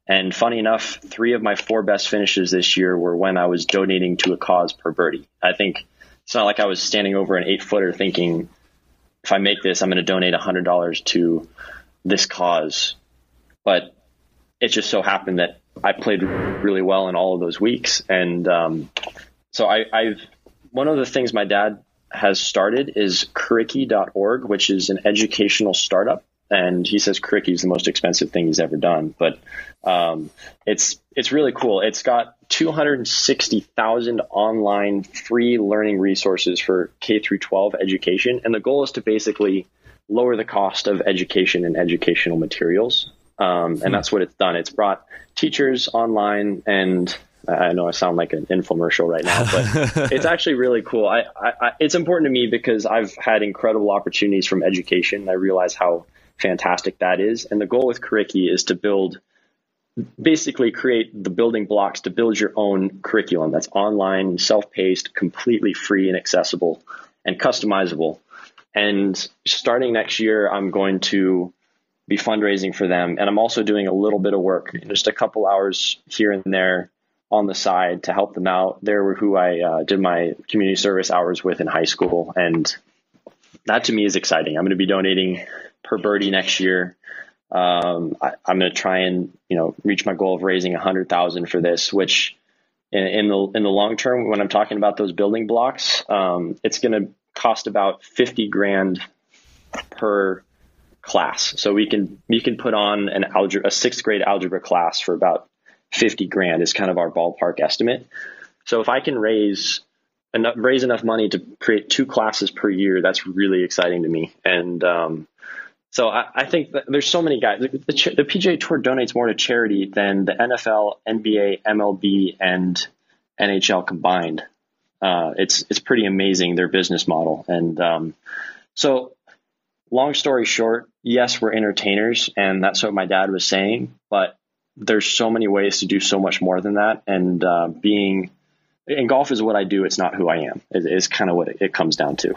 And funny enough, three of my four best finishes this year were when I was donating to a cause per birdie. I think it's not like I was standing over an eight footer thinking, if I make this, I'm going to donate $100 to this cause. But it just so happened that I played really well in all of those weeks. And um, so I, I've one of the things my dad has started is Curriki.org, which is an educational startup. And he says Curriki is the most expensive thing he's ever done, but um, it's it's really cool. It's got 260,000 online free learning resources for K through 12 education, and the goal is to basically lower the cost of education and educational materials. Um, and hmm. that's what it's done. It's brought teachers online and I know I sound like an infomercial right now, but it's actually really cool. I, I, I, it's important to me because I've had incredible opportunities from education. I realize how fantastic that is. And the goal with Curriki is to build, basically create the building blocks to build your own curriculum that's online, self-paced, completely free and accessible and customizable. And starting next year, I'm going to be fundraising for them. And I'm also doing a little bit of work, just a couple hours here and there on the side to help them out. They were who I uh, did my community service hours with in high school. And that to me is exciting. I'm going to be donating per birdie next year. Um, I, am going to try and, you know, reach my goal of raising a hundred thousand for this, which in, in, the, in the long term, when I'm talking about those building blocks, um, it's going to cost about 50 grand per class. So we can we can put on an algebra a sixth grade algebra class for about fifty grand is kind of our ballpark estimate. So if I can raise enough raise enough money to create two classes per year, that's really exciting to me. And um, so I, I, think there's so many guys. The, the, the, PGA Tour donates more to charity than the NFL, NBA, MLB, and NHL combined. Uh, it's it's pretty amazing their business model, and um, so long story short, yes, we're entertainers, and that's what my dad was saying. But there's so many ways to do so much more than that, and uh, being in golf is what I do. It's not who I am. It is kind of what it, comes down to.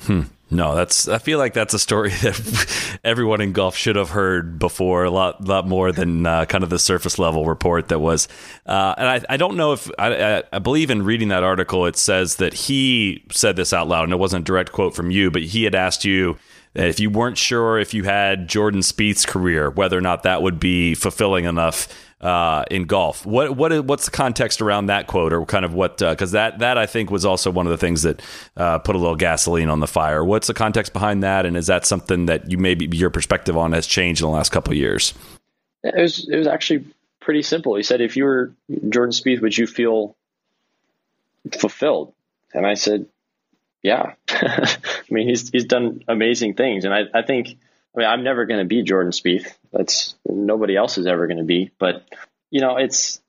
Hmm. No, that's. I feel like that's a story that everyone in golf should have heard before. A lot, lot more than uh, kind of the surface level report that was. Uh, and I, I don't know if I, I believe in reading that article. It says that he said this out loud, and it wasn't a direct quote from you, but he had asked you if you weren't sure if you had Jordan Spieth's career, whether or not that would be fulfilling enough uh, in golf. What what what's the context around that quote, or kind of what? Because uh, that that I think was also one of the things that uh, put a little gasoline on the fire. What's the context behind that, and is that something that you maybe your perspective on has changed in the last couple of years? It was it was actually pretty simple. He said, "If you were Jordan Spieth, would you feel fulfilled?" And I said, yeah, I mean, he's he's done amazing things, and I I think I mean I'm never going to be Jordan Spieth. That's nobody else is ever going to be. But you know, it's,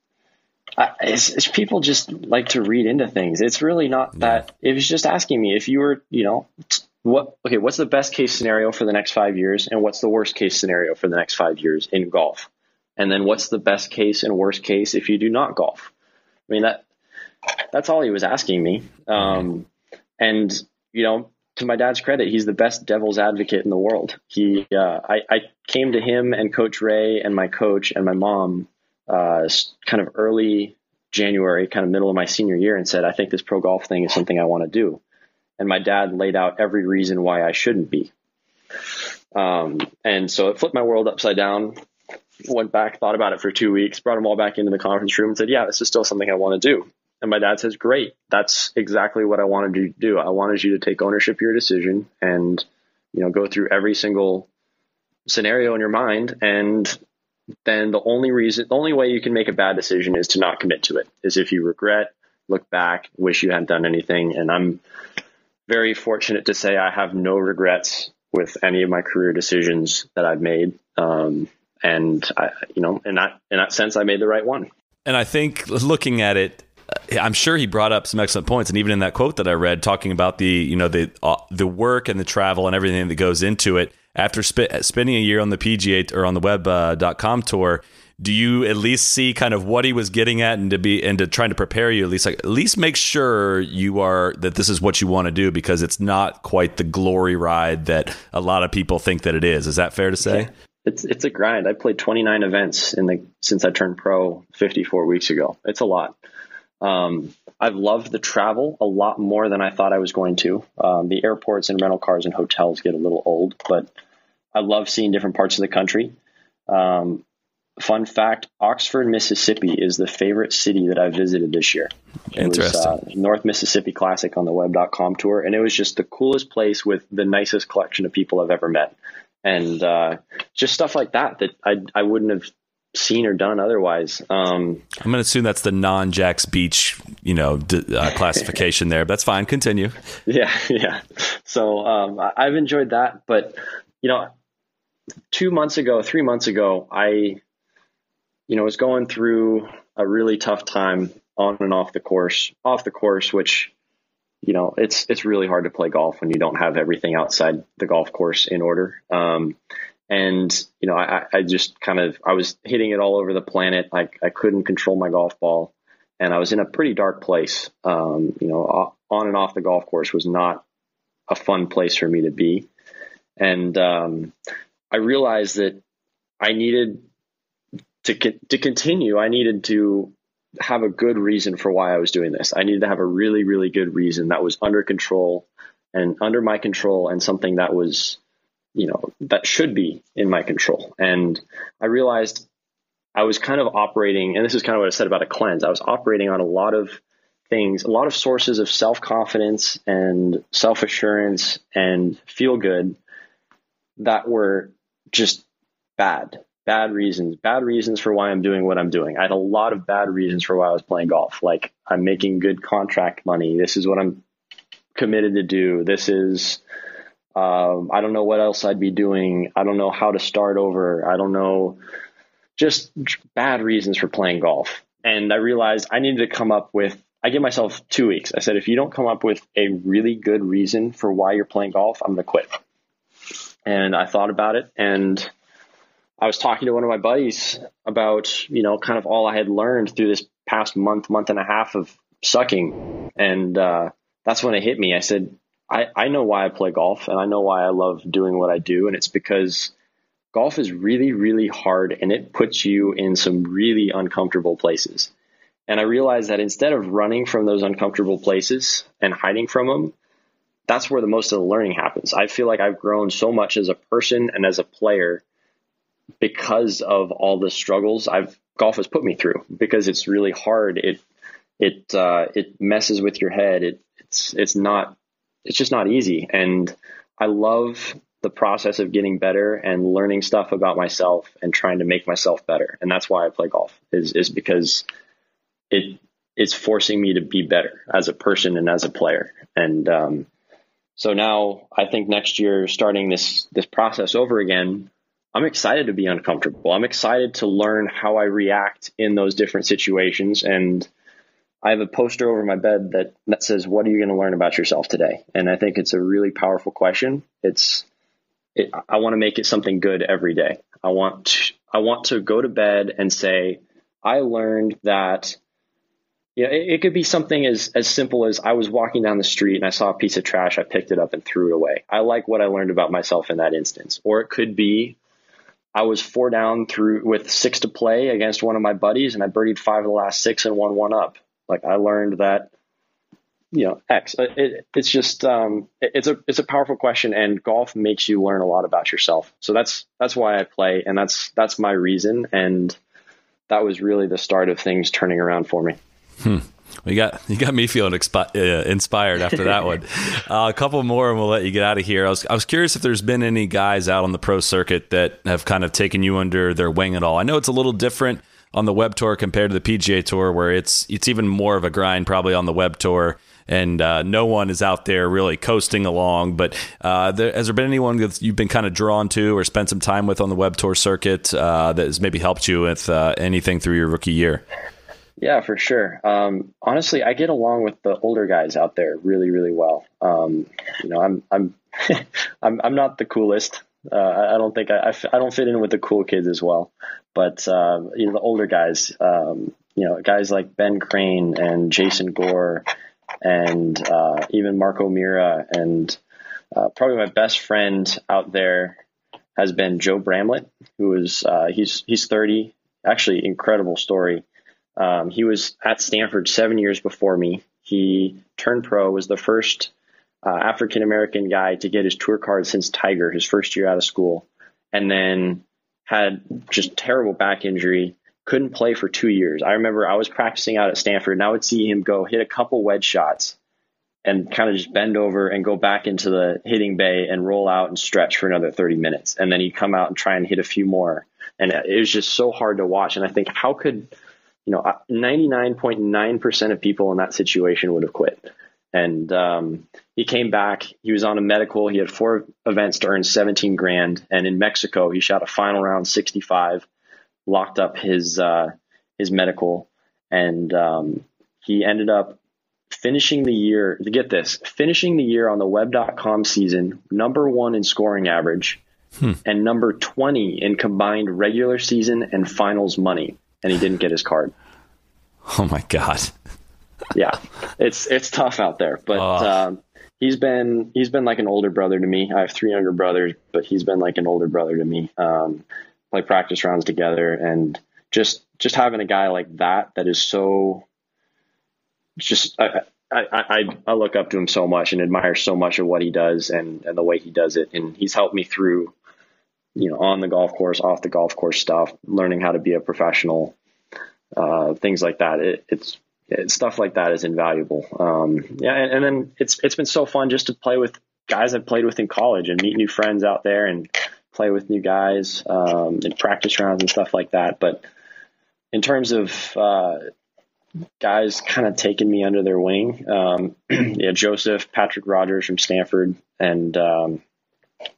it's, it's people just like to read into things. It's really not that. It was just asking me if you were, you know, what okay, what's the best case scenario for the next five years, and what's the worst case scenario for the next five years in golf, and then what's the best case and worst case if you do not golf. I mean that that's all he was asking me. Um, and you know, to my dad's credit, he's the best devil's advocate in the world. He, uh, I, I came to him and Coach Ray and my coach and my mom, uh, kind of early January, kind of middle of my senior year, and said, "I think this pro golf thing is something I want to do." And my dad laid out every reason why I shouldn't be. Um, and so it flipped my world upside down. Went back, thought about it for two weeks, brought them all back into the conference room, and said, "Yeah, this is still something I want to do." And my dad says, Great. That's exactly what I wanted you to do. I wanted you to take ownership of your decision and, you know, go through every single scenario in your mind. And then the only reason, the only way you can make a bad decision is to not commit to it, is if you regret, look back, wish you hadn't done anything. And I'm very fortunate to say I have no regrets with any of my career decisions that I've made. Um, and I, you know, in that in that sense, I made the right one. And I think looking at it, I'm sure he brought up some excellent points, and even in that quote that I read, talking about the you know the uh, the work and the travel and everything that goes into it. After sp- spending a year on the PGA or on the web.com uh, tour, do you at least see kind of what he was getting at and to be and to trying to prepare you at least like at least make sure you are that this is what you want to do because it's not quite the glory ride that a lot of people think that it is. Is that fair to say? Yeah. It's it's a grind. I played 29 events in the since I turned pro 54 weeks ago. It's a lot. Um, I've loved the travel a lot more than I thought I was going to. Um, the airports and rental cars and hotels get a little old, but I love seeing different parts of the country. Um, fun fact Oxford, Mississippi is the favorite city that I visited this year. It Interesting. was uh, North Mississippi Classic on the web.com tour, and it was just the coolest place with the nicest collection of people I've ever met. And uh, just stuff like that that I, I wouldn't have seen or done otherwise. Um, I'm going to assume that's the non Jacks Beach, you know, d- uh, classification there. But that's fine. Continue. Yeah, yeah. So um, I've enjoyed that, but you know, two months ago, three months ago, I, you know, was going through a really tough time on and off the course. Off the course, which you know, it's it's really hard to play golf when you don't have everything outside the golf course in order. Um, and you know I, I just kind of I was hitting it all over the planet. I I couldn't control my golf ball, and I was in a pretty dark place. Um, you know, on and off the golf course was not a fun place for me to be, and um, I realized that I needed to to continue. I needed to have a good reason for why I was doing this. I needed to have a really really good reason that was under control and under my control and something that was you know, that should be in my control. And I realized I was kind of operating, and this is kind of what I said about a cleanse. I was operating on a lot of things, a lot of sources of self confidence and self assurance and feel good that were just bad, bad reasons, bad reasons for why I'm doing what I'm doing. I had a lot of bad reasons for why I was playing golf. Like I'm making good contract money. This is what I'm committed to do. This is um, I don't know what else I'd be doing. I don't know how to start over. I don't know, just bad reasons for playing golf. And I realized I needed to come up with, I give myself two weeks. I said, if you don't come up with a really good reason for why you're playing golf, I'm going to quit. And I thought about it and I was talking to one of my buddies about, you know, kind of all I had learned through this past month, month and a half of sucking. And uh, that's when it hit me. I said, I, I know why I play golf and I know why I love doing what I do. And it's because golf is really, really hard and it puts you in some really uncomfortable places. And I realized that instead of running from those uncomfortable places and hiding from them, that's where the most of the learning happens. I feel like I've grown so much as a person and as a player because of all the struggles I've golf has put me through because it's really hard. It it uh, it messes with your head. It it's it's not it's just not easy. And I love the process of getting better and learning stuff about myself and trying to make myself better. And that's why I play golf is, is because it, it's forcing me to be better as a person and as a player. And, um, So now I think next year, starting this this process over again, I'm excited to be uncomfortable. I'm excited to learn how I react in those different situations. And I have a poster over my bed that, that says, What are you going to learn about yourself today? And I think it's a really powerful question. It's, it, I want to make it something good every day. I want, to, I want to go to bed and say, I learned that yeah, it, it, could be something as, as simple as I was walking down the street and I saw a piece of trash, I picked it up and threw it away. I like what I learned about myself in that instance. Or it could be I was four down through with six to play against one of my buddies, and I birdied five of the last six and won one up. Like I learned that, you know, X. Uh, it, it's just um, it, it's a it's a powerful question, and golf makes you learn a lot about yourself. So that's that's why I play, and that's that's my reason, and that was really the start of things turning around for me. Hmm. You got you got me feeling expi- uh, inspired after that one. Uh, a couple more, and we'll let you get out of here. I was I was curious if there's been any guys out on the pro circuit that have kind of taken you under their wing at all. I know it's a little different on the web tour compared to the PGA tour, where it's it's even more of a grind probably on the web tour. And uh, no one is out there really coasting along. But uh, there, has there been anyone that you've been kind of drawn to or spent some time with on the web tour circuit uh, that has maybe helped you with uh, anything through your rookie year? Yeah, for sure. Um, honestly, I get along with the older guys out there really, really well. Um, you know, I'm I'm I'm I'm not the coolest. Uh, I don't think I, I, f- I don't fit in with the cool kids as well. But uh, you know, the older guys, um, you know, guys like Ben Crane and Jason Gore, and uh, even Marco Mira, and uh, probably my best friend out there has been Joe Bramlett, who is uh, he's he's 30. Actually, incredible story. Um, he was at Stanford seven years before me. He turned pro, was the first uh, African American guy to get his tour card since Tiger, his first year out of school, and then had just terrible back injury. Couldn't play for two years. I remember I was practicing out at Stanford, and I would see him go hit a couple wedge shots and kind of just bend over and go back into the hitting bay and roll out and stretch for another 30 minutes. And then he'd come out and try and hit a few more. And it was just so hard to watch. And I think, how could you know, 99.9% of people in that situation would have quit. And um, he came back. He was on a medical. He had four events to earn 17 grand. And in Mexico, he shot a final round 65, locked up his uh, his medical, and um, he ended up finishing the year. To get this, finishing the year on the Web.com season, number one in scoring average, hmm. and number 20 in combined regular season and finals money and he didn't get his card. Oh my god. Yeah, it's it's tough out there, but oh. um, he's been he's been like an older brother to me. I have three younger brothers, but he's been like an older brother to me. Um, play practice rounds together, and just just having a guy like that that is so just I, I, I, I look up to him so much and admire so much of what he does and, and the way he does it. And he's helped me through you know, on the golf course, off the golf course stuff, learning how to be a professional, uh, things like that. It, it's, it's stuff like that is invaluable. Um, yeah, and, and, then it's it's been so fun just to play with guys I've played with in college and meet new friends out there and play with new guys um, in practice rounds and stuff like that. But in terms of uh, guys kind of taking me under their wing, um, yeah, Joseph, Patrick Rodgers from Stanford, and um,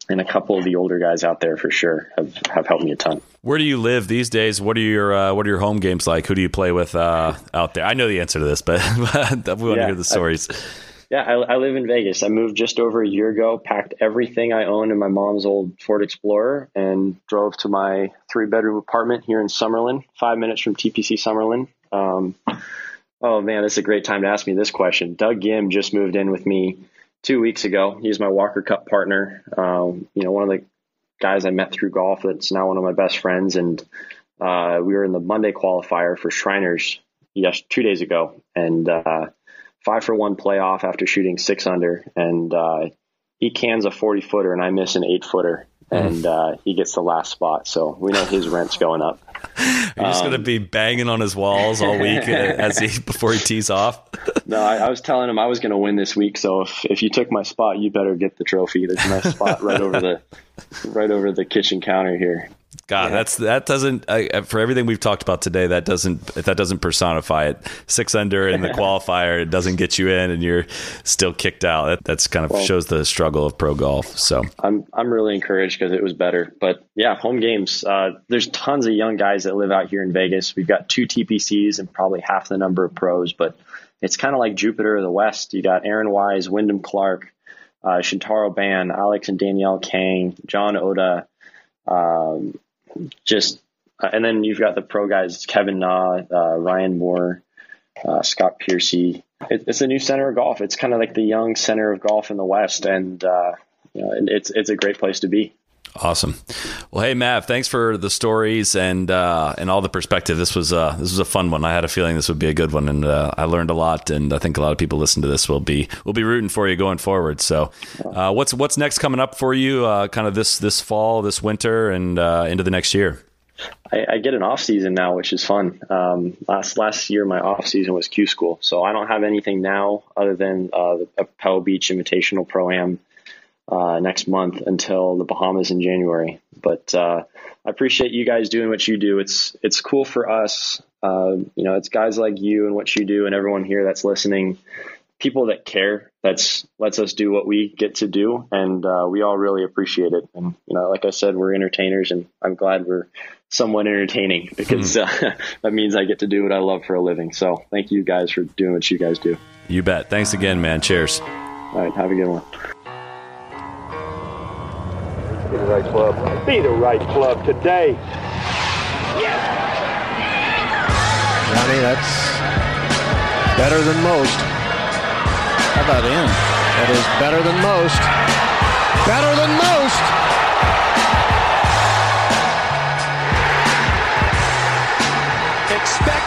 and a couple of the older guys out there for sure have, have helped me a ton. Where do you live these days? What are your uh, what are your home games like? Who do you play with uh, out there? I know the answer to this, but we want yeah, to hear the stories. I, yeah, I, I, live in Vegas. I moved just over a year ago. Packed everything I own in my mom's old Ford Explorer and drove to my three bedroom apartment here in Summerlin, five minutes from TPC Summerlin. Um, oh man, this is a great time to ask me this question. Doug Ghim just moved in with me two weeks ago. He's my Walker Cup partner. Um, you know, one of the guys I met through golf that's now one of my best friends. And uh, we were in the Monday qualifier for Shriners yes two days ago, and uh, five for one playoff after shooting six under. And uh, he cans a forty footer, and I miss an eight footer, and uh, he gets the last spot. So we know his rent's going up. You're just um, gonna be banging on his walls all week as he before he tees off. no, I, I, was telling him I was gonna win this week. So if, if you took my spot, you better get the trophy. There's my spot right over the right over the kitchen counter here. God, Yeah. that's that doesn't uh, for everything we've talked about today. That doesn't that doesn't personify it. Six under in the qualifier, it doesn't get you in, and you're still kicked out. That that's kind of Well- shows the struggle of pro golf. So I'm I'm really encouraged because it was better. But yeah, home games. Uh, there's tons of young guys that live out here in Vegas. We've got two TPCs and probably half the number of pros. But it's kind of like Jupiter of the West. You got Aaron Wise, Wyndham Clark, uh, Shintaro Ban, Alex and Danielle Kang, John Oda. Um, just uh, and then you've got the pro guys: Kevin Na, uh, Ryan Moore, uh, Scott Piercy. It, it's a new center of golf. It's kind of like the young center of golf in the West, and uh, you know, it's it's a great place to be. Awesome. Well, hey Mav, thanks for the stories and uh, and all the perspective. This was uh, this was a fun one. I had a feeling this would be a good one, and uh, I learned a lot. And I think a lot of people listen to this will be will be rooting for you going forward. So, uh, what's what's next coming up for you? Uh, kind of this this fall, this winter, and uh, into the next year. I, I get an off season now, which is fun. Um, last last year, my off season was Q school, so I don't have anything now other than uh, a Pebble Beach Invitational Pro Am uh, next month until the Bahamas in January. But uh, I appreciate you guys doing what you do. It's it's cool for us. Uh, you know, it's guys like you and what you do, and everyone here that's listening. People that care. That's lets us do what we get to do, and uh, we all really appreciate it. And you know, like I said, we're entertainers, and I'm glad we're somewhat entertaining because uh, that means I get to do what I love for a living. So thank you guys for doing what you guys do. You bet. Thanks again, man. Cheers. All right, have a good one. Be the right club. Be the right club today. Johnny, that's better than most. How about him? That is better than most. Better than most! Expect